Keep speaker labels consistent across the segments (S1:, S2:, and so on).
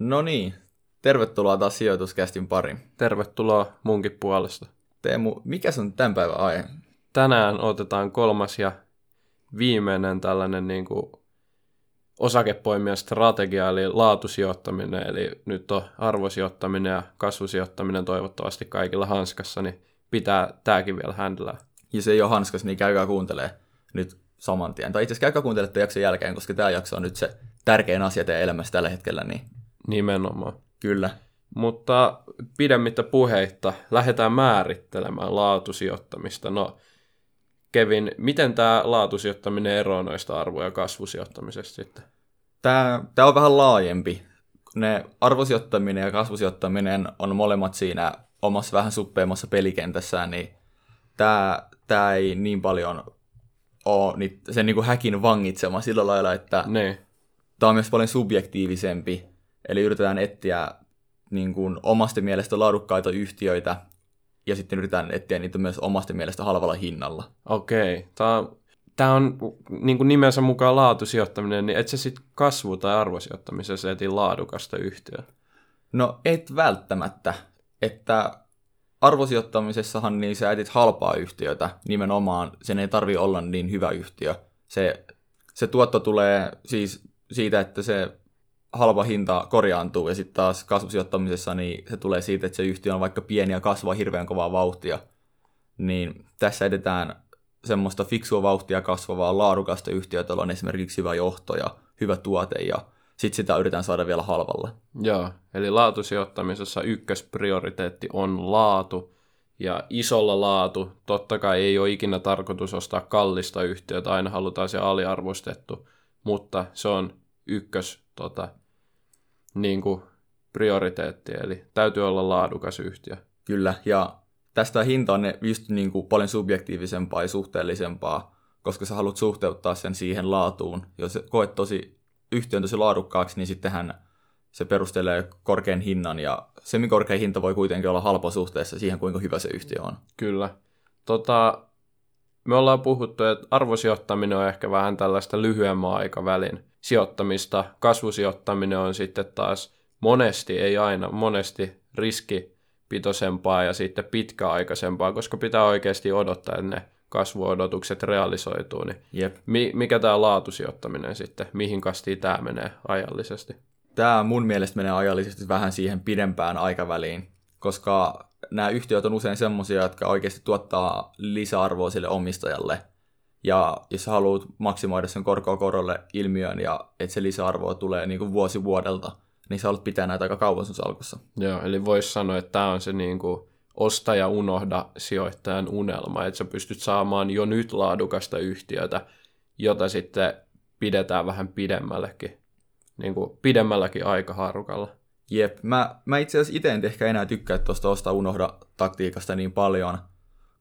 S1: No niin, tervetuloa taas sijoituskästin pariin.
S2: Tervetuloa munkin puolesta.
S1: Teemu, mikä on tämän päivän aihe?
S2: Tänään otetaan kolmas ja viimeinen tällainen niin kuin osakepoimijan strategia, eli laatusijoittaminen, eli nyt on arvosijoittaminen ja kasvusijoittaminen toivottavasti kaikilla hanskassa, niin pitää tämäkin vielä händlää.
S1: Jos ei ole hanskas, niin käykää kuuntelee nyt saman tien. Tai itse asiassa käykää kuuntelemaan jakson jälkeen, koska tämä jakso on nyt se tärkein asia teidän elämässä tällä hetkellä. Niin...
S2: Nimenomaan.
S1: Kyllä.
S2: Mutta pidemmittä puheitta lähdetään määrittelemään laatusijoittamista. No, Kevin, miten tämä laatusijoittaminen eroaa noista arvo- ja kasvusijoittamisesta sitten?
S1: Tämä, tämä on vähän laajempi. Ne arvosijoittaminen ja kasvusijoittaminen on molemmat siinä omassa vähän suppeammassa pelikentässään, niin tämä, tämä ei niin paljon ole niin, sen niin kuin häkin vangitsema sillä lailla, että
S2: ne.
S1: tämä on myös paljon subjektiivisempi. Eli yritetään etsiä niin kuin omasta mielestä laadukkaita yhtiöitä, ja sitten yritetään etsiä niitä myös omasta mielestä halvalla hinnalla.
S2: Okei. Tämä, tämä on niin kuin nimensä mukaan laatusijoittaminen, niin et se sitten kasvu- tai arvosijoittamisessa eti laadukasta yhtiöä?
S1: No et välttämättä. Että arvosijoittamisessahan niin sä etit halpaa yhtiötä nimenomaan. Sen ei tarvi olla niin hyvä yhtiö. Se, se tuotto tulee siis siitä, että se halpa hinta korjaantuu, ja sitten taas kasvusijoittamisessa niin se tulee siitä, että se yhtiö on vaikka pieni ja kasvaa hirveän kovaa vauhtia. Niin tässä edetään semmoista fiksua vauhtia kasvavaa laadukasta yhtiötä, jolla on esimerkiksi hyvä johto ja hyvä tuote, ja sitten sitä yritetään saada vielä halvalla.
S2: Joo, eli laatusijoittamisessa ykkösprioriteetti on laatu, ja isolla laatu, totta kai ei ole ikinä tarkoitus ostaa kallista yhtiötä, aina halutaan se aliarvostettu, mutta se on ykkös tota, niin kuin prioriteetti, eli täytyy olla laadukas yhtiö.
S1: Kyllä, ja tästä hinta on just niin kuin paljon subjektiivisempaa ja suhteellisempaa, koska sä haluat suhteuttaa sen siihen laatuun. Jos koet tosi yhtiön tosi laadukkaaksi, niin sittenhän se perustelee korkean hinnan, ja semikorkea hinta voi kuitenkin olla halpa suhteessa siihen, kuinka hyvä se yhtiö on.
S2: Kyllä. Tota, me ollaan puhuttu, että arvosijoittaminen on ehkä vähän tällaista lyhyemmän aikavälin sijoittamista. Kasvusijoittaminen on sitten taas monesti, ei aina, monesti riskipitoisempaa ja sitten pitkäaikaisempaa, koska pitää oikeasti odottaa, että ne kasvuodotukset realisoituu. Niin
S1: Jep.
S2: mikä tämä laatusijoittaminen sitten, mihin kastiin tämä menee ajallisesti?
S1: Tämä mun mielestä menee ajallisesti vähän siihen pidempään aikaväliin, koska nämä yhtiöt on usein semmoisia, jotka oikeasti tuottaa lisäarvoa sille omistajalle – ja jos haluat maksimoida sen korkoa korolle ilmiön ja että se lisäarvo tulee niin kuin vuosi vuodelta, niin sä haluat pitää näitä aika kauan sun salkussa.
S2: Joo, eli voisi sanoa, että tämä on se niin kuin ostaja unohda sijoittajan unelma, että sä pystyt saamaan jo nyt laadukasta yhtiötä, jota sitten pidetään vähän pidemmällekin, niin kuin pidemmälläkin aikaharukalla.
S1: Jep, mä, mä itse asiassa itse en ehkä enää tykkää tuosta osta unohda taktiikasta niin paljon,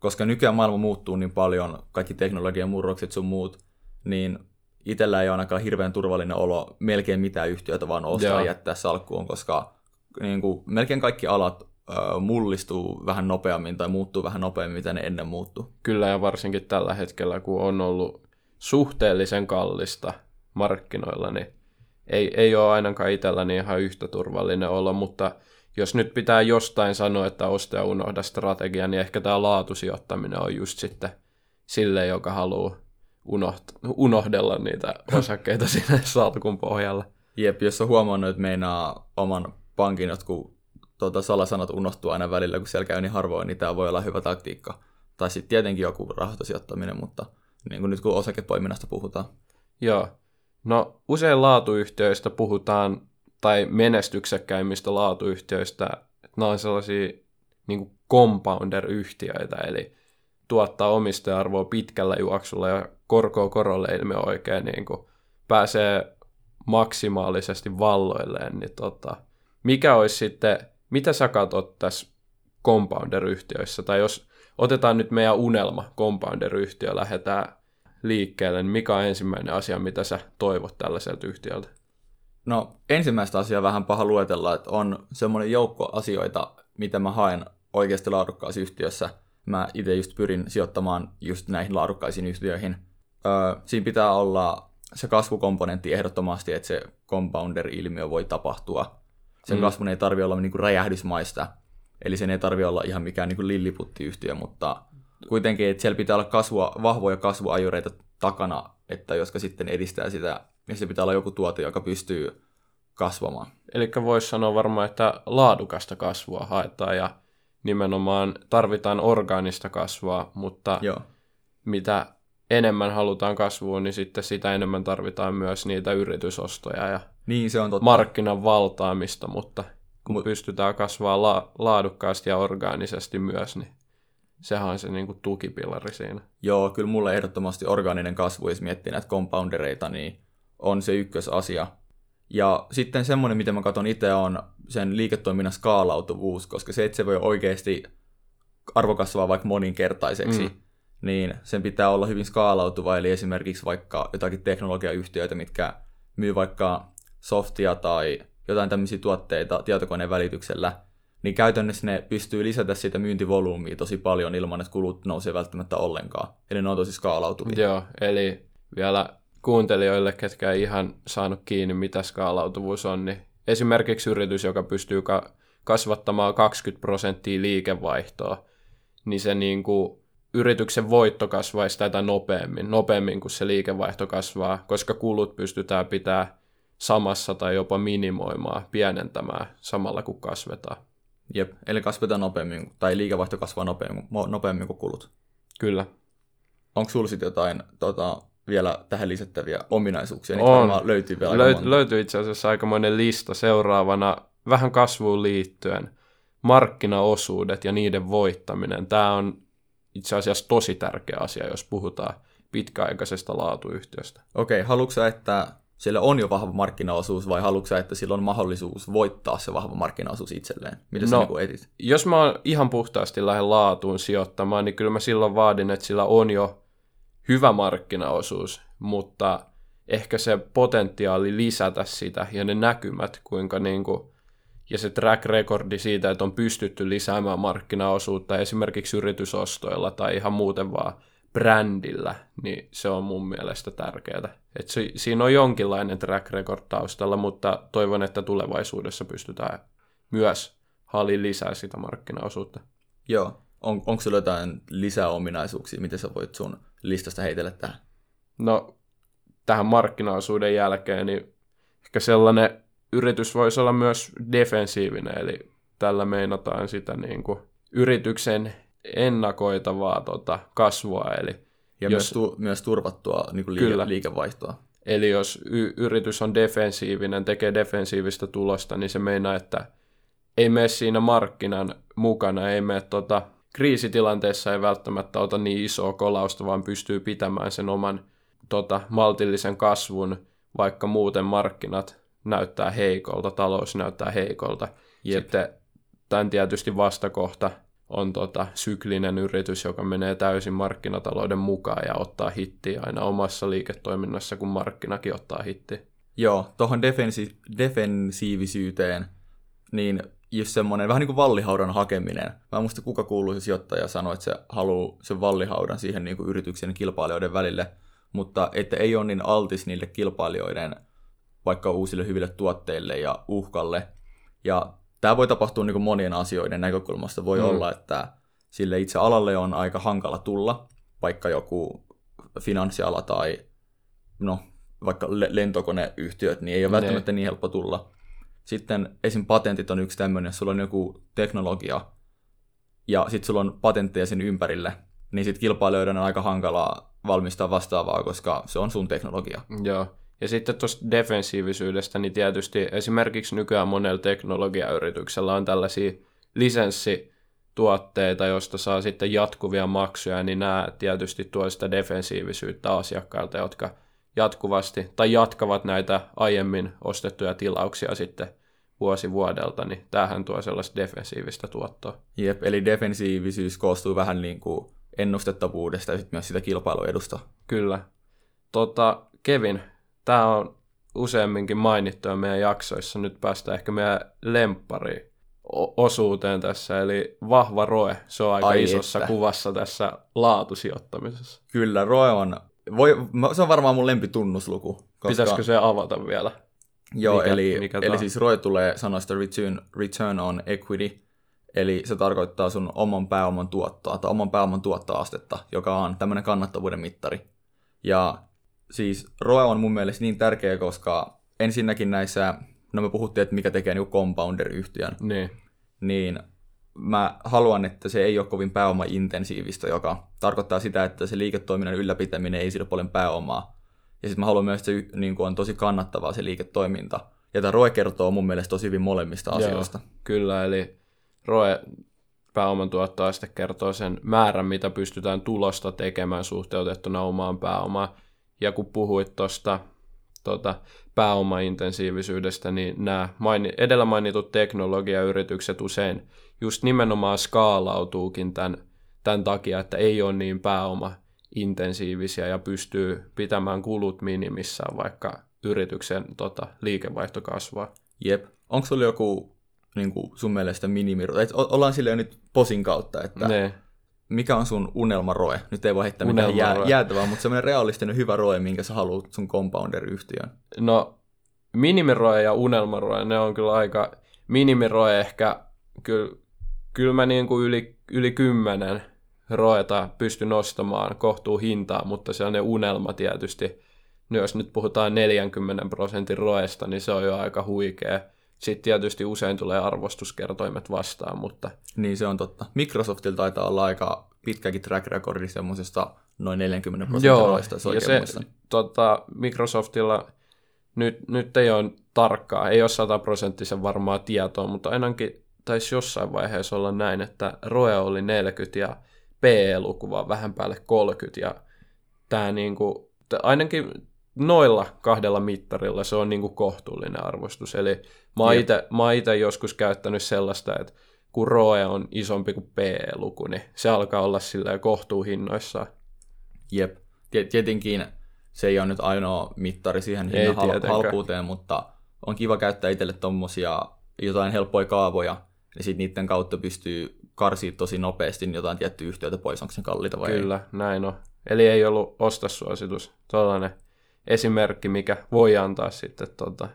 S1: koska nykyään maailma muuttuu niin paljon, kaikki teknologian murrokset sun muut, niin itsellä ei ole ainakaan hirveän turvallinen olo melkein mitään yhtiötä vaan ostaa ja jättää salkkuun, koska niin kuin, melkein kaikki alat ö, mullistuu vähän nopeammin tai muuttuu vähän nopeammin, mitä ne ennen muuttuu.
S2: Kyllä, ja varsinkin tällä hetkellä, kun on ollut suhteellisen kallista markkinoilla, niin ei, ei ole ainakaan itselläni ihan yhtä turvallinen olo, mutta jos nyt pitää jostain sanoa, että osta unohda strategia, niin ehkä tämä laatusijoittaminen on just sitten sille, joka haluaa unoht- unohdella niitä osakkeita sinne salkun pohjalla.
S1: Jep, jos on huomannut, että meinaa oman pankin jotkut tuota, salasanat unohtuu aina välillä, kun siellä käy niin harvoin, niin tämä voi olla hyvä taktiikka. Tai sitten tietenkin joku rahoitusijoittaminen, mutta niin kuin nyt kun osakepoiminnasta puhutaan.
S2: Joo. No usein laatuyhtiöistä puhutaan tai menestyksekkäimmistä laatuyhtiöistä, että nämä on sellaisia niin kuin compounder-yhtiöitä, eli tuottaa omistaja-arvoa pitkällä juoksulla ja korkoa korolle ilme oikein niin kuin pääsee maksimaalisesti valloilleen, niin tota, mikä olisi sitten, mitä sä katsot tässä compounder-yhtiöissä, tai jos otetaan nyt meidän unelma compounder-yhtiö, lähdetään liikkeelle, niin mikä on ensimmäinen asia, mitä sä toivot tällaiselta yhtiöltä?
S1: No ensimmäistä asiaa vähän paha luetella, että on semmoinen joukko asioita, mitä mä haen oikeasti laadukkaassa yhtiössä. Mä itse just pyrin sijoittamaan just näihin laadukkaisiin yhtiöihin. Öö, siinä pitää olla se kasvukomponentti ehdottomasti, että se compounder-ilmiö voi tapahtua. Sen
S2: Mm.
S1: kasvun ei tarvi olla niin kuin räjähdysmaista, eli sen ei tarvi olla ihan mikään niin kuin lilliputtiyhtiö, mutta kuitenkin, että siellä pitää olla kasvua, vahvoja kasvuajureita takana, että jotka sitten edistää sitä, ja se pitää olla joku tuote, joka pystyy kasvamaan.
S2: Eli voisi sanoa varmaan, että laadukasta kasvua haetaan ja nimenomaan tarvitaan orgaanista kasvua, mutta
S1: Joo.
S2: mitä enemmän halutaan kasvua, niin sitten sitä enemmän tarvitaan myös niitä yritysostoja ja
S1: Niin, se on totta.
S2: markkinan valtaamista, mutta kun
S1: Mut-
S2: pystytään kasvaa la- laadukkaasti ja orgaanisesti myös, niin sehän on se niin kuin tukipilari siinä.
S1: Joo, kyllä mulle ehdottomasti orgaaninen kasvu, jos miettii näitä compoundereita, niin on se ykkösasia. Ja sitten semmoinen, mitä mä katson itse, on sen liiketoiminnan skaalautuvuus, koska se, että se voi oikeasti arvo kasvaa vaikka moninkertaiseksi,
S2: Mm.
S1: niin sen pitää olla hyvin skaalautuva, eli esimerkiksi vaikka jotakin teknologiayhtiöitä, mitkä myy vaikka softia tai jotain tämmöisiä tuotteita tietokoneen välityksellä, niin käytännössä ne pystyy lisätä sitä myyntivolyymia tosi paljon ilman, että kulut nousee välttämättä ollenkaan. Eli ne on tosi skaalautuvia.
S2: Joo, eli vielä kuuntelijoille, ketkä ei ihan saanut kiinni, mitä skaalautuvuus on, niin esimerkiksi yritys, joka pystyy ka- kasvattamaan 20 prosenttia liikevaihtoa, niin se niin kuin yrityksen voitto kasvaisi tätä nopeammin, nopeammin kuin se liikevaihto kasvaa, koska kulut pystytään pitää samassa tai jopa minimoimaan, pienentämään samalla kun kasvetaan.
S1: Jep, eli kasvetaan nopeammin, tai liikevaihto kasvaa nopeammin, nopeammin kuin kulut.
S2: Kyllä.
S1: Onko sulla sitten jotain tota, vielä tähän lisättäviä ominaisuuksia? Niitä
S2: On.
S1: varmaan löytyy vielä aika monta.
S2: löytyy itse asiassa aikamoinen lista seuraavana vähän kasvuun liittyen. Markkinaosuudet ja niiden voittaminen. Tämä on itse asiassa tosi tärkeä asia, jos puhutaan pitkäaikaisesta laatuyhtiöstä.
S1: Okei, haluatko sä, että siellä on jo vahva markkinaosuus, vai haluatko sä, että sillä on mahdollisuus voittaa se vahva markkinaosuus itselleen? Mitä sä
S2: No.
S1: niin etit?
S2: Jos mä oon ihan puhtaasti lähden laatuun sijoittamaan, niin kyllä mä silloin vaadin, että sillä on jo hyvä markkinaosuus, mutta ehkä se potentiaali lisätä sitä ja ne näkymät, kuinka niin kuin, ja se track recordi siitä, että on pystytty lisäämään markkinaosuutta esimerkiksi yritysostoilla tai ihan muuten vaan brändillä, niin se on mun mielestä tärkeää. Et si- siinä on jonkinlainen track record taustalla, mutta toivon, että tulevaisuudessa pystytään myös halin lisää sitä markkinaosuutta.
S1: Joo. On, onko sulla jotain lisäominaisuuksia, miten sä voit sun listasta heitellä tähän?
S2: No, tähän markkinaosuuden jälkeen, niin ehkä sellainen yritys voisi olla myös defensiivinen, eli tällä meinataan sitä niin kuin yrityksen ennakoitavaa tota, kasvua, eli
S1: Ja
S2: Jos-
S1: myös, tu, myös turvattua niin kuin liike,
S2: Kyllä.
S1: liikevaihtoa.
S2: Eli jos y- yritys on defensiivinen, tekee defensiivistä tulosta, niin se meinaa, että ei mene siinä markkinan mukana, ei mene tota, kriisitilanteessa ei välttämättä ota niin isoa kolausta, vaan pystyy pitämään sen oman tota, maltillisen kasvun, vaikka muuten markkinat näyttää heikolta, talous näyttää heikolta.
S1: Jep.
S2: Sitten tämän tietysti vastakohta on tota, syklinen yritys, joka menee täysin markkinatalouden mukaan ja ottaa hittiä aina omassa liiketoiminnassa, kun markkinakin ottaa hittiä.
S1: Joo, tuohon defensi- defensiivisyyteen, niin jos semmoinen vähän niin kuin vallihaudan hakeminen. Mä en muista kuka kuuluisa sijoittaja sanoi, että se haluaa sen vallihaudan siihen niin kuin yrityksen kilpailijoiden välille, mutta että ei ole niin altis niille kilpailijoiden vaikka uusille hyville tuotteille ja uhkalle. Ja tämä voi tapahtua niin kuin monien asioiden näkökulmasta. Voi
S2: Mm.
S1: olla, että sille itse alalle on aika hankala tulla, vaikka joku finanssiala tai no, vaikka le- lentokoneyhtiöt, niin ei ole
S2: Ne.
S1: välttämättä niin helppo tulla. Sitten esim. patentit on yksi tämmöinen, sulla on joku teknologia ja sitten sulla on patentteja sen ympärille, niin sitten kilpailijoiden on aika hankalaa valmistaa vastaavaa, koska se on sun teknologia.
S2: Joo. Ja sitten tuosta defensiivisyydestä, niin tietysti esimerkiksi nykyään monella teknologiayrityksellä on tällaisia lisenssituotteita, joista saa sitten jatkuvia maksuja, niin nämä tietysti tuo sitä defensiivisyyttä asiakkailta, jotka jatkuvasti tai jatkavat näitä aiemmin ostettuja tilauksia sitten vuosi vuodelta, niin tämähän tuo sellaista defensiivistä tuottoa.
S1: Jep, eli defensiivisyys koostuu vähän niin kuin ennustettavuudesta ja sitten myös sitä kilpailuedusta.
S2: Kyllä. Tota, Kevin, tämä on useamminkin mainittu meidän jaksoissa. Nyt päästään ehkä meidän lemppariin osuuteen tässä, eli vahva roe. Se on aika
S1: Ai
S2: isossa
S1: että.
S2: kuvassa tässä laatusijoittamisessa.
S1: Kyllä, Roe on, voi, se on varmaan mun lempitunnisluku. Koska,
S2: Pitäisikö se avata vielä?
S1: Joo,
S2: Mikä-
S1: eli,
S2: mikä
S1: eli siis ROE tulee sanoista return, return on equity, eli se tarkoittaa sun oman pääoman tuottoa tai oman pääoman tuottoastetta, joka on tämmöinen kannattavuuden mittari. Ja siis ROE on mun mielestä niin tärkeä, koska ensinnäkin näissä, no me puhuttiin, että mikä tekee niin compounder-yhtiön,
S2: Niin,
S1: niin mä haluan, että se ei ole kovin pääoma-intensiivistä, joka tarkoittaa sitä, että se liiketoiminnan ylläpitäminen ei sido paljon pääomaa. Ja sitten mä haluan myös, että se niin kuin on tosi kannattavaa se liiketoiminta. Ja tämä ROE kertoo mun mielestä tosi hyvin molemmista
S2: Joo.
S1: asioista.
S2: kyllä, eli ROE pääoman tuottoaste kertoo sen määrän, mitä pystytään tulosta tekemään suhteutettuna omaan pääomaan. Ja kun puhuit tuosta tota, pääomaintensiivisyydestä, niin nämä maini- edellä mainitut teknologiayritykset usein just nimenomaan skaalautuukin tämän, tämän takia, että ei ole niin pääomaintensiivisiä ja pystyy pitämään kulut minimissään, vaikka yrityksen tota, liikevaihto kasvaa.
S1: Jep. Onko sulla joku niin kuin sun mielestä minimi... Et ollaan silleen nyt posin kautta, että
S2: Ne,
S1: mikä on sun unelmaroe? Nyt ei voi heittää mitään jää, jäätävää, mutta semmoinen realistinen hyvä roe, minkä sä haluat sun compounder-yhtiön.
S2: No, minimiroe ja unelmaroe, ne on kyllä aika... Minimiroe ehkä, kyllä, kyllä mä niin kuin yli, yli kymmenen roeta pystyn nostamaan kohtuu hintaa, mutta se on ne unelma tietysti. No jos nyt puhutaan 40 prosentin roesta, niin se on jo aika huikea. Sitten tietysti usein tulee arvostuskertoimet vastaan, mutta
S1: Niin se on totta. Microsoftilla taitaa olla aika pitkäkin track recordi semmoisesta noin 40 prosentin roista, jos
S2: ja se
S1: muistan.
S2: tota, Microsoftilla nyt, nyt ei ole tarkkaa, ei ole sataprosenttisen varmaa tietoa, mutta ainakin taisi jossain vaiheessa olla näin, että ROE oli 40 ja PE-luku vaan vähän päälle 30 ja tämä niinku, t- ainakin noilla kahdella mittarilla se on niinku kohtuullinen arvostus. Eli mä oon ite joskus käyttänyt sellaista, että kun ROE on isompi kuin PE-luku, niin se alkaa olla silleen kohtuuhinnoissaan.
S1: Jep. Tiet- Tietenkin se ei ole nyt ainoa mittari siihen hinnan hal- halpuuteen, mutta on kiva käyttää itselle tommosia jotain helppoja kaavoja, ja sitten niiden kautta pystyy karsimaan tosi nopeasti jotain tiettyä yhtiötä pois, onko se kalliita vai ei.
S2: Kyllä, näin on. Eli ei ollut ostasuositus, tällainen esimerkki, mikä voi antaa sitten tota,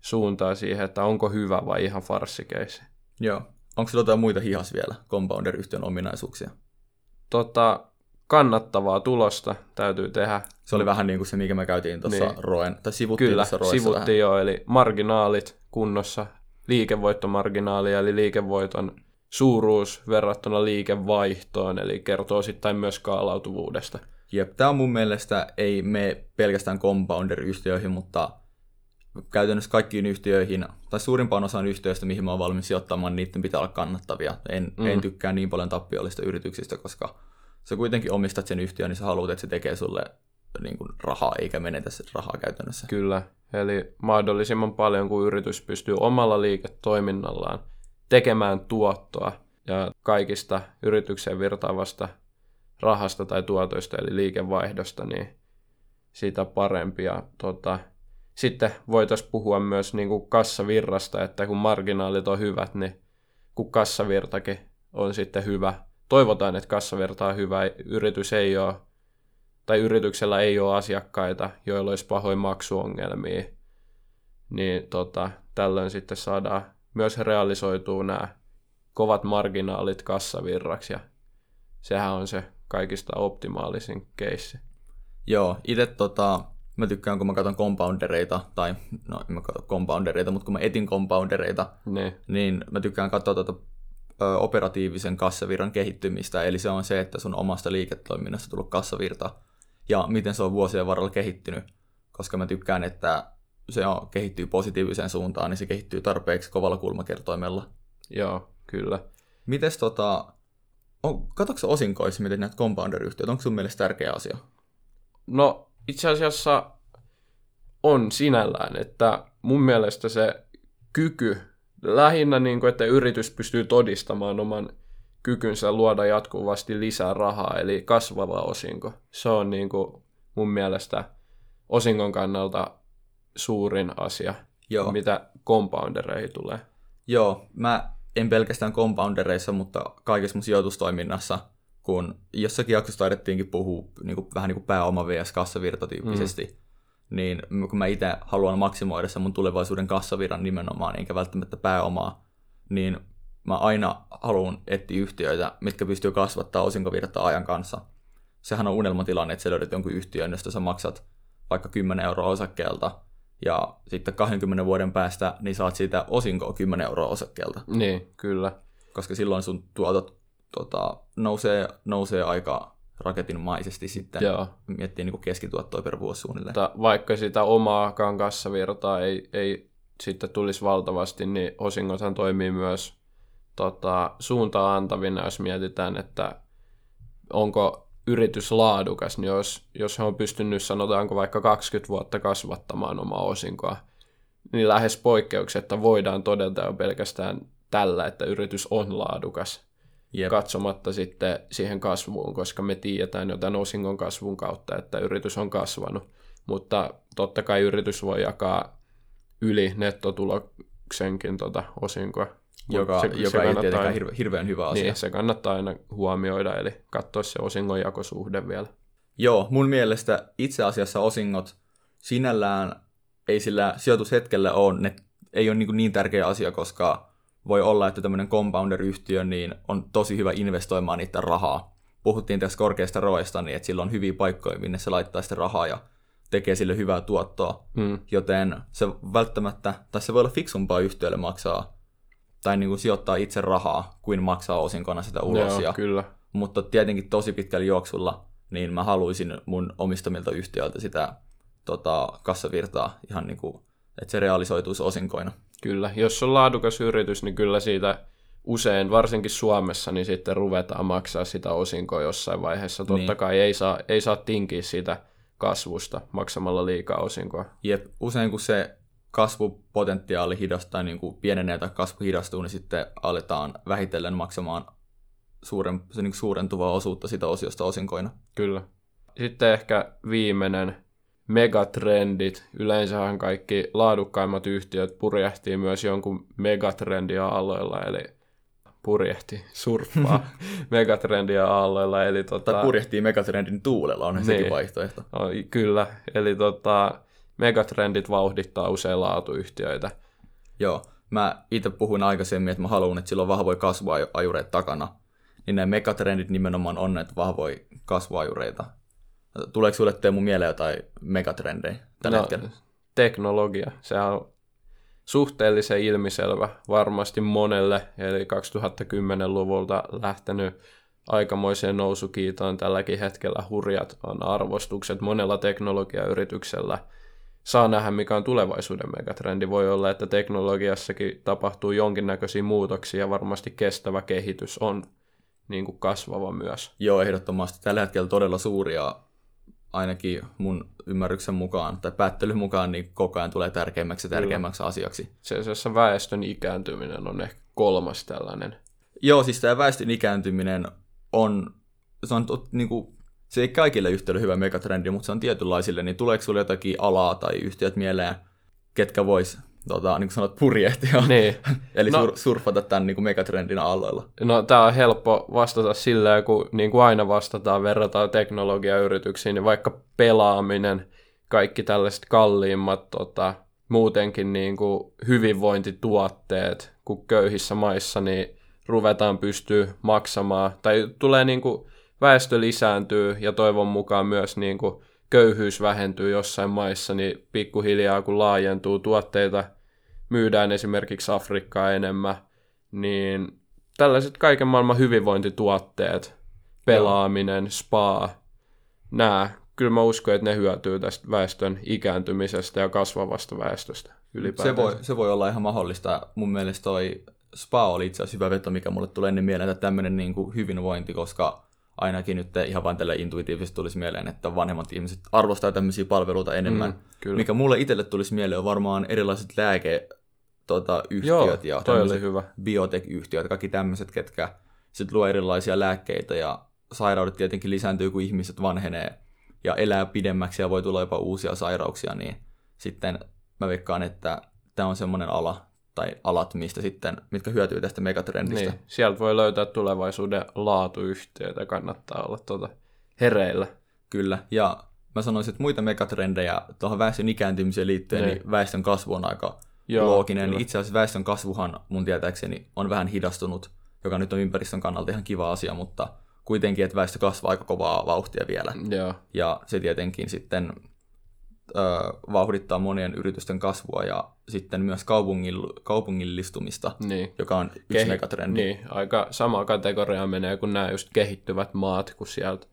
S2: suuntaa siihen, että onko hyvä vai ihan farssikeisi.
S1: Joo. Onko sulla jotain muita hihas vielä, compounder-yhtiön ominaisuuksia?
S2: Tota, kannattavaa tulosta täytyy tehdä.
S1: Se oli vähän niin kuin se, mikä me käytiin tuossa
S2: Niin.
S1: Roen, tai sivuttiin
S2: Kyllä,
S1: tuossa Roessa vähän.
S2: sivuttiin jo, eli marginaalit kunnossa, liikevoittomarginaali, eli liikevoiton suuruus verrattuna liikevaihtoon, eli kertoo osittain myös skaalautuvuudesta.
S1: Jep, tämä on mun mielestä ei me pelkästään compounder-yhtiöihin, mutta käytännössä kaikkiin yhtiöihin, tai suurimpaan osaan yhtiöistä, mihin mä oon valmis sijoittamaan, niiden pitää olla kannattavia. En, mm. en tykkää niin paljon tappiollista yrityksistä, koska sä kuitenkin omistat sen yhtiön, niin sä haluat, että se tekee sulle niin kuin rahaa, eikä menetä rahaa käytännössä.
S2: Kyllä, eli mahdollisimman paljon kuin yritys pystyy omalla liiketoiminnallaan tekemään tuottoa ja kaikista yritykseen virtaavasta rahasta tai tuotoista eli liikevaihdosta, niin sitä parempia. Tota, sitten voitaisiin puhua myös niin kuin kassavirrasta, että kun marginaalit on hyvät, niin kun kassavirtakin on sitten hyvä. Toivotaan, että kassavirta on hyvä. Yritys ei ole, tai yrityksellä ei ole asiakkaita, joilla olisi pahoin maksuongelmia, niin tota, tällöin sitten saadaan myös realisoituu nämä kovat marginaalit kassavirraksi, ja sehän on se kaikista optimaalisin keissi.
S1: Joo, itse tota, mä tykkään, kun mä katson compoundereita, tai no en mä katso compoundereita, mutta kun mä etin compoundereita,
S2: Niin,
S1: niin mä tykkään katsoa tuota, ö, operatiivisen kassavirran kehittymistä, eli se on se, että sun omasta liiketoiminnasta tullut kassavirta, ja miten se on vuosien varrella kehittynyt, koska mä tykkään, että se on, kehittyy positiiviseen suuntaan, niin se kehittyy tarpeeksi kovalla kulmakertoimella.
S2: joo, kyllä.
S1: Mites tota, on, katsotko osinkoissa, miten näitä compounder-yhtiöt, onko sun mielestä tärkeä asia?
S2: No itse asiassa on sinällään, että mun mielestä se kyky, lähinnä niin kuin, että yritys pystyy todistamaan oman kykynsä luoda jatkuvasti lisää rahaa, eli kasvava osinko. Se on niin kuin mun mielestä osingon kannalta suurin asia,
S1: Joo.
S2: mitä compoundereihin tulee.
S1: Joo, mä en pelkästään compoundereissa, mutta kaikessa mun sijoitustoiminnassa, kun jossakin jaksossa taidettiinkin puhua niin kuin, vähän niin kuin pääoma vs. kassavirta tyyppisesti, mm. niin kun mä itse haluan maksimoida sen mun tulevaisuuden kassavirran nimenomaan, eikä välttämättä pääomaa, niin mä aina haluan etsiä yhtiöitä, mitkä pystyy kasvattaa osinkovirtaa ajan kanssa. Sehän on unelmatilanne, että sä löydät jonkun yhtiön, josta sä maksat vaikka 10 euroa osakkeelta, ja sitten 20 vuoden päästä niin saat siitä osinkoa 10 euroa osakkeelta.
S2: Niin, kyllä.
S1: Koska silloin sun tuotot tota, nousee, nousee aika raketinmaisesti sitten.
S2: Joo.
S1: Miettii niin keskituottoa per vuosi suunnilleen.
S2: Mutta vaikka sitä omaakaan kassavirtaa ei, ei sitten tulisi valtavasti, niin osingothan toimii myös tota, suuntaan antavina, jos mietitään, että onko yritys laadukas, niin jos, jos he on pystynyt sanotaanko vaikka 20 vuotta kasvattamaan omaa osinkoa, niin lähes poikkeuksetta voidaan todeta jo pelkästään tällä, että yritys on laadukas. Jep. katsomatta sitten siihen kasvuun, koska me tiedetään jo tämän osingon kasvun kautta, että yritys on kasvanut. Mutta totta kai yritys voi jakaa yli nettotuloksenkin tuota osinkoa.
S1: Joka, se, joka se ei tietenkään hirve, hirveän hyvä asia.
S2: Niin, se kannattaa aina huomioida, eli katsoa se osingonjakosuhde vielä.
S1: Joo, mun mielestä itse asiassa osingot sinällään ei sillä sijoitushetkellä ole, ne ei ole niin, niin tärkeä asia, koska voi olla, että tämmöinen compounder-yhtiö niin on tosi hyvä investoimaan niitä rahaa. Puhuttiin tässä korkeasta roista, niin että sillä on hyviä paikkoja, minne se laittaa sitä rahaa ja tekee sille hyvää tuottoa. Hmm. Joten se välttämättä, tai se voi olla fiksumpaa yhtiölle maksaa tai niin kuin sijoittaa itse rahaa, kuin maksaa osinkona sitä ulos.
S2: Joo,
S1: ja,
S2: kyllä.
S1: Mutta tietenkin tosi pitkällä juoksulla, niin mä haluaisin mun omistamilta yhtiöiltä sitä tota, kassavirtaa ihan niin kuin, että se realisoituisi osinkoina.
S2: Kyllä, jos on laadukas yritys, niin kyllä siitä usein, varsinkin Suomessa, niin sitten ruvetaan maksaa sitä osinkoa jossain vaiheessa. Totta niin. kai ei saa, ei saa tinkiä siitä kasvusta maksamalla liikaa osinkoa.
S1: Jep, usein kun se kasvupotentiaali hidastaa, niin kuin pienenee tai kasvu hidastuu, niin sitten aletaan vähitellen maksamaan suuren, se niin suurentuvaa osuutta sitä osiosta osinkoina.
S2: Kyllä. Sitten ehkä viimeinen megatrendit. Yleensähän kaikki laadukkaimmat yhtiöt purjehtii myös jonkun megatrendia aloilla, eli purjehti, surffaa megatrendia aloilla. Eli tota...
S1: Tai purjehtii megatrendin tuulella, on niin. sekin vaihtoehto.
S2: No, kyllä, eli tota, megatrendit vauhdittaa usein laatuyhtiöitä.
S1: Joo, mä itse puhuin aikaisemmin, että mä haluan, että sillä on vahvoja kasvuajureita takana. Niin nämä megatrendit nimenomaan on näitä vahvoja kasvuajureita. Tuleeko sinulle Teemu mieleen jotain megatrendejä tällä no, hetkellä?
S2: Teknologia, sehän on suhteellisen ilmiselvä varmasti monelle, eli 2010-luvulta lähtenyt aikamoiseen nousukiitoon tälläkin hetkellä hurjat on arvostukset monella teknologiayrityksellä. Saa nähdä, mikä on tulevaisuuden megatrendi. Voi olla, että teknologiassakin tapahtuu jonkinnäköisiä muutoksia ja varmasti kestävä kehitys on niin kuin kasvava myös.
S1: Joo, ehdottomasti. Tällä hetkellä todella suuria ainakin mun ymmärryksen mukaan tai päättelyn mukaan niin koko ajan tulee tärkeämmäksi ja tärkeämmäksi Kyllä. asiaksi.
S2: Se, se väestön ikääntyminen on ehkä kolmas tällainen.
S1: Joo, siis tämä väestön ikääntyminen on, se on niin kuin, se ei kaikille yhtälö hyvä megatrendi, mutta se on tietynlaisille, niin tuleeko sinulle jotakin alaa tai yhtiöt mieleen, ketkä vois tota, niin kuin sanot, purjehtia.
S2: Niin.
S1: Eli no, sur- surfata tämän niin kuin megatrendin aloilla.
S2: No tämä on helppo vastata sillä, kun niin kuin aina vastataan, verrataan teknologiayrityksiin, niin vaikka pelaaminen, kaikki tällaiset kalliimmat tota, muutenkin niin kuin hyvinvointituotteet, kun köyhissä maissa niin ruvetaan pystyy maksamaan, tai tulee niin kuin väestö lisääntyy ja toivon mukaan myös niin kuin köyhyys vähentyy jossain maissa, niin pikkuhiljaa kun laajentuu tuotteita, myydään esimerkiksi Afrikkaa enemmän, niin tällaiset kaiken maailman hyvinvointituotteet, pelaaminen, spa, nämä, kyllä mä uskon, että ne hyötyy tästä väestön ikääntymisestä ja kasvavasta väestöstä ylipäätään.
S1: Se voi, se voi olla ihan mahdollista. Mun mielestä toi spa oli itse asiassa hyvä veto, mikä mulle tulee ennen mieleen, että tämmöinen niin kuin hyvinvointi, koska ainakin nyt ihan vain tälle intuitiivisesti tulisi mieleen, että vanhemmat ihmiset arvostaa tämmöisiä palveluita enemmän. Mm, kyllä. Mikä mulle itselle tulisi mieleen on varmaan erilaiset lääke tota, yhtiöt
S2: Joo,
S1: ja
S2: hyvä.
S1: biotech-yhtiöt, kaikki tämmöiset, ketkä sitten luo erilaisia lääkkeitä ja sairaudet tietenkin lisääntyy, kun ihmiset vanhenee ja elää pidemmäksi ja voi tulla jopa uusia sairauksia, niin sitten mä veikkaan, että tämä on semmoinen ala, tai alat, mistä sitten, mitkä hyötyy tästä megatrendistä. Niin,
S2: sieltä voi löytää tulevaisuuden laatuyhtiöitä, kannattaa olla tuota hereillä.
S1: Kyllä, ja mä sanoisin, että muita megatrendejä tuohon väestön ikääntymiseen liittyen,
S2: Niin.
S1: niin väestön kasvu on aika
S2: Joo,
S1: looginen.
S2: kyllä.
S1: Itse asiassa väestön kasvuhan mun tietääkseni on vähän hidastunut, joka nyt on ympäristön kannalta ihan kiva asia, mutta kuitenkin, että väestö kasvaa aika kovaa vauhtia vielä.
S2: Joo,
S1: Ja se tietenkin sitten vauhdittaa monien yritysten kasvua ja sitten myös kaupungil, kaupungillistumista,
S2: niin.
S1: joka on yksi
S2: Kehi-
S1: megatrendi.
S2: Niin, aika sama kategoria menee kuin nämä just kehittyvät maat, kun sieltä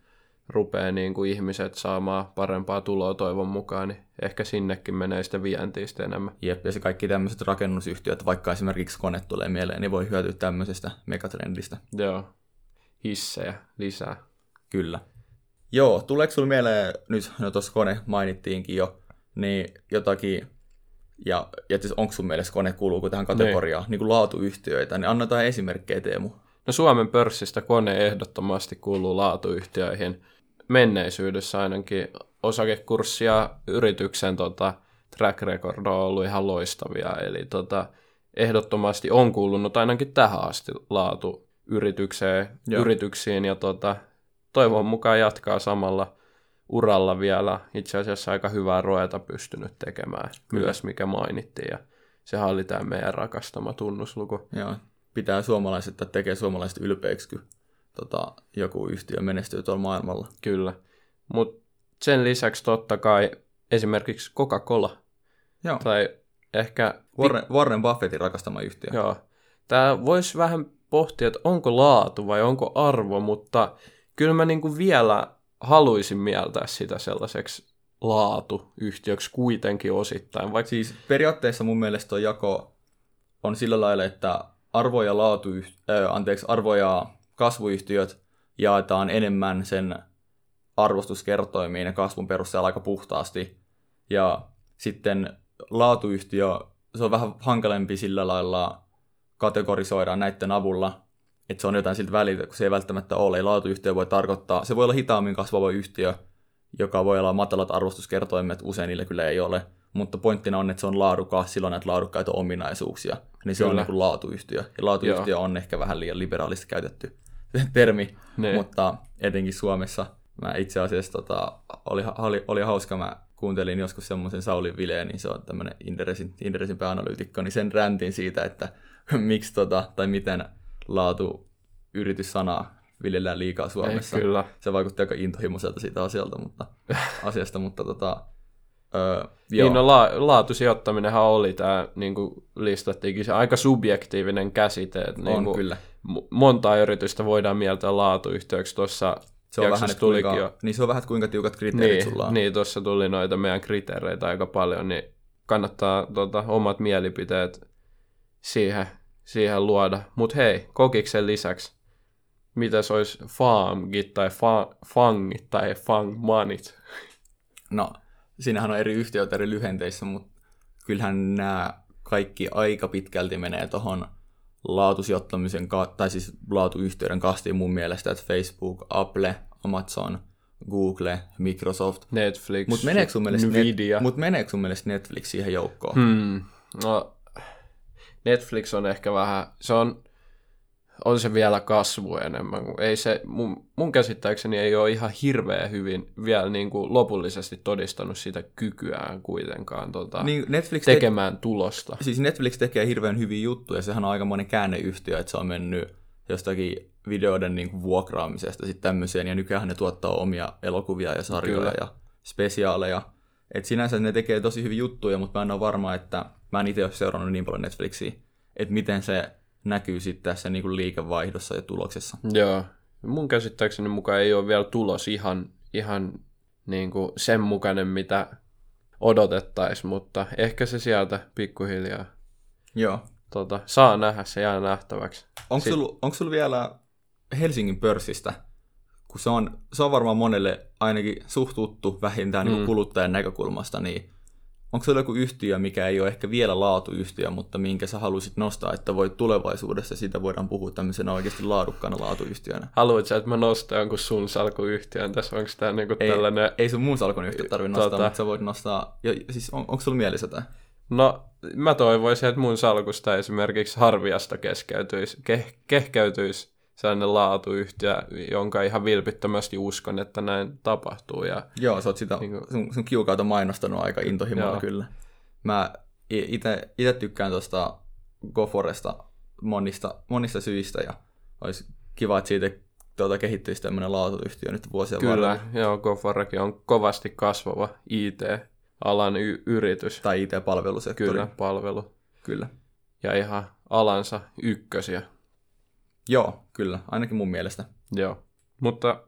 S2: rupeaa niin kuin ihmiset saamaan parempaa tuloa toivon mukaan, niin ehkä sinnekin menee sitä vientiä sitten enemmän.
S1: Jep, ja se kaikki tämmöiset rakennusyhtiöt, vaikka esimerkiksi kone tulee mieleen, niin voi hyötyä tämmöisestä megatrendistä.
S2: Joo, hissejä lisää.
S1: Kyllä. Joo, tuleeko sinulle mieleen, nyt no tuossa kone mainittiinkin jo, niin jotakin, ja, ja onko sun mielestä kone kuuluuko tähän kategoriaan, niin. niin kuin laatuyhtiöitä, niin anna jotain esimerkkejä Teemu.
S2: No Suomen pörssistä kone ehdottomasti kuuluu laatuyhtiöihin. Menneisyydessä ainakin osakekurssi ja yrityksen tota, track record on ollut ihan loistavia. Eli tota, ehdottomasti on kuulunut ainakin tähän asti laatu yritykseen,
S1: Joo.
S2: yrityksiin ja tota, toivon mukaan jatkaa samalla uralla vielä. Itse asiassa aika hyvää roeta pystynyt tekemään
S1: Kyllä.
S2: myös, mikä mainittiin. Ja sehän oli tämä meidän rakastama tunnusluku.
S1: Joo, pitää suomalaiset tai tekee suomalaiset ylpeiksi, kun tota, joku yhtiö menestyy tuolla maailmalla.
S2: Kyllä. Mutta sen lisäksi totta kai esimerkiksi Coca-Cola
S1: Joo,
S2: tai ehkä...
S1: Warren, Warren Buffettin rakastama yhtiö.
S2: Joo. Tämä voisi vähän pohtia, että onko laatu vai onko arvo, mutta kyllä mä niinku vielä haluaisin mieltää sitä sellaiseksi laatuyhtiöksi kuitenkin osittain. Vaikka
S1: Siis periaatteessa mun mielestä tuo jako on sillä lailla, että arvo- ja, laatu, äh, anteeksi, arvo- ja kasvuyhtiöt jaetaan enemmän sen arvostuskertoimiin ja kasvun perusteella aika puhtaasti. Ja sitten laatuyhtiö, se on vähän hankalempi sillä lailla kategorisoida näiden avulla, että se on jotain siltä väliltä, kun se ei välttämättä ole. Ja laatuyhtiö voi tarkoittaa, se voi olla hitaammin kasvava yhtiö, joka voi olla matalat arvostuskertoimet, usein niillä kyllä ei ole, mutta pointtina on, että se on laadukas, silloin näitä laadukkaita ominaisuuksia, niin se
S2: Kyllä.
S1: on niin kuin laatuyhtiö. Ja laatuyhtiö on ehkä vähän liian liberaalisti käytetty termi,
S2: Niin.
S1: mutta etenkin Suomessa mä itse asiassa tota, oli, oli, oli hauska, mä kuuntelin joskus semmoisen Sauli Vileen, niin se on tämmöinen Inderesin, Inderesin pääanalyytikko, niin sen räntin siitä, että miksi tota, tai miten laatu yrityssanaa viljellään liikaa Suomessa
S2: Ei, kyllä.
S1: se vaikutti aika intohimoiselta siitä asialta, mutta, asiasta, mutta tota, öö, joo,
S2: Niin, no la- laatusijoittaminenhan oli tämä, niin kuin listattiinkin, se aika subjektiivinen käsite. Että niin kuin,
S1: kyllä.
S2: montaa yritystä voidaan mieltää laatuyhtiöksi. Tuossa
S1: Se on, vähän, kuinka,
S2: jo.
S1: niin se on vähän, kuinka tiukat kriteerit
S2: Niin,
S1: sulla on.
S2: niin tuossa tuli noita meidän kriteereitä aika paljon, niin kannattaa tota, omat mielipiteet siihen, siihen luoda. Mutta hei, kokiksen lisäksi, mitä se olisi faamgit tai fa- fangit tai fangmanit?
S1: No, siinähän on eri yhtiöitä eri lyhenteissä, mutta kyllähän nämä kaikki aika pitkälti menee tuohon laatusijoittamisen, tai siis laatuyhtiöiden kastiin mun mielestä, että Facebook, Apple, Amazon, Google, Microsoft.
S2: Netflix,
S1: Mutta meneekö, sun mielestä
S2: Nvidia.
S1: Net- mut meneekö sun mielestä Netflix siihen joukkoon?
S2: Hmm. No, Netflix on ehkä vähän, se on, on se vielä kasvu enemmän. Ei se, mun, mun käsittääkseni ei ole ihan hirveän hyvin vielä niin kuin lopullisesti todistanut sitä kykyään kuitenkaan tota,
S1: Niin Netflix te-
S2: tekemään tulosta.
S1: Siis Netflix tekee hirveän hyviä juttuja, sehän on aikamoinen käänneyhtiö, että se on mennyt jostakin videoiden niin kuin vuokraamisesta sitten tämmöiseen, ja nykyään ne tuottaa omia elokuvia ja sarjoja
S2: Kyllä.
S1: ja spesiaaleja. Et sinänsä ne tekee tosi hyviä juttuja, mutta mä en ole varma, että mä en itse ole seurannut niin paljon Netflixiä, että miten se näkyy sitten tässä niin kuin liikevaihdossa ja tuloksessa.
S2: Joo. Mun käsittääkseni mukaan ei ole vielä tulos ihan, ihan niin kuin sen mukainen, mitä odotettaisiin, mutta ehkä se sieltä pikkuhiljaa
S1: Joo.
S2: tota, saa nähdä, se jää nähtäväksi.
S1: Onko sulla, onko sulla vielä Helsingin pörssistä, kun se on, se on varmaan monelle ainakin suht tuttu vähintään mm. niin kuluttajan näkökulmasta, niin onko sulla joku yhtiö, mikä ei ole ehkä vielä laatuyhtiö, mutta minkä sä haluaisit nostaa, että voi tulevaisuudessa sitä voidaan puhua tämmöisenä oikeasti laadukkaana laatuyhtiönä?
S2: Haluatko, että mä nostan jonkun sun salkuyhtiön tässä? Onko tämä niinku
S1: Ei,
S2: tällainen...
S1: ei sun muun salkun yhtiö tarvitse nostaa,
S2: Tota-
S1: mutta sä voit nostaa, jo, siis on, onko sulla mielessä jotain?
S2: No, mä toivoisin, että mun salkusta esimerkiksi Harviasta keskeytyisi, ke, kehkeytyisi sellainen laatuyhtiö, jonka ihan vilpittömästi uskon, että näin tapahtuu. Ja,
S1: Joo, sä oot sitä
S2: Niin kuin-
S1: sun, sun kiukaita mainostanut aika intohimolla
S2: Joo.
S1: kyllä. Mä itse tykkään tuosta Goforesta monista, monista syistä ja olisi kiva, että siitä tuota, kehittyisi tämmöinen laatuyhtiö nyt vuosien
S2: kyllä,
S1: varrella.
S2: joo, Goforakin on kovasti kasvava IT-alan y- yritys.
S1: Tai IT-palvelusektori.
S2: Kyllä, palvelu.
S1: Kyllä.
S2: Ja ihan alansa ykkösiä.
S1: Joo, kyllä. Ainakin mun mielestä.
S2: Joo. Mutta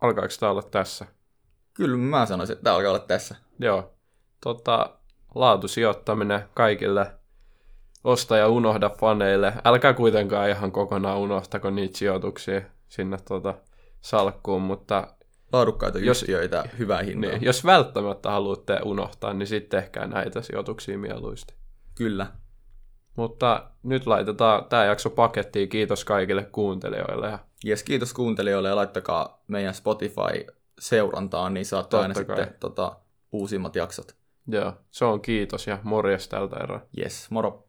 S2: alkaako tämä olla tässä?
S1: Kyllä mä sanoisin, että tämä alkaa olla tässä.
S2: Joo. Tota, laatusijoittaminen kaikille osta ja unohda faneille. Älkää kuitenkaan ihan kokonaan unohtako niitä sijoituksia sinne tota salkkuun, mutta
S1: Laadukkaita
S2: Jos-
S1: yhtiöitä, hyvää hintaa.
S2: niin, jos välttämättä haluatte unohtaa, niin sitten tehkää näitä sijoituksia mieluusti.
S1: Kyllä.
S2: Mutta nyt laitetaan tämä jakso pakettiin. Kiitos kaikille kuuntelijoille. Ja
S1: Jes, kiitos kuuntelijoille ja laittakaa meidän Spotify-seurantaan, niin saatte aina
S2: kai.
S1: sitten tota, uusimmat jaksot.
S2: joo, se on kiitos ja morjes tältä erää.
S1: Jes, moro.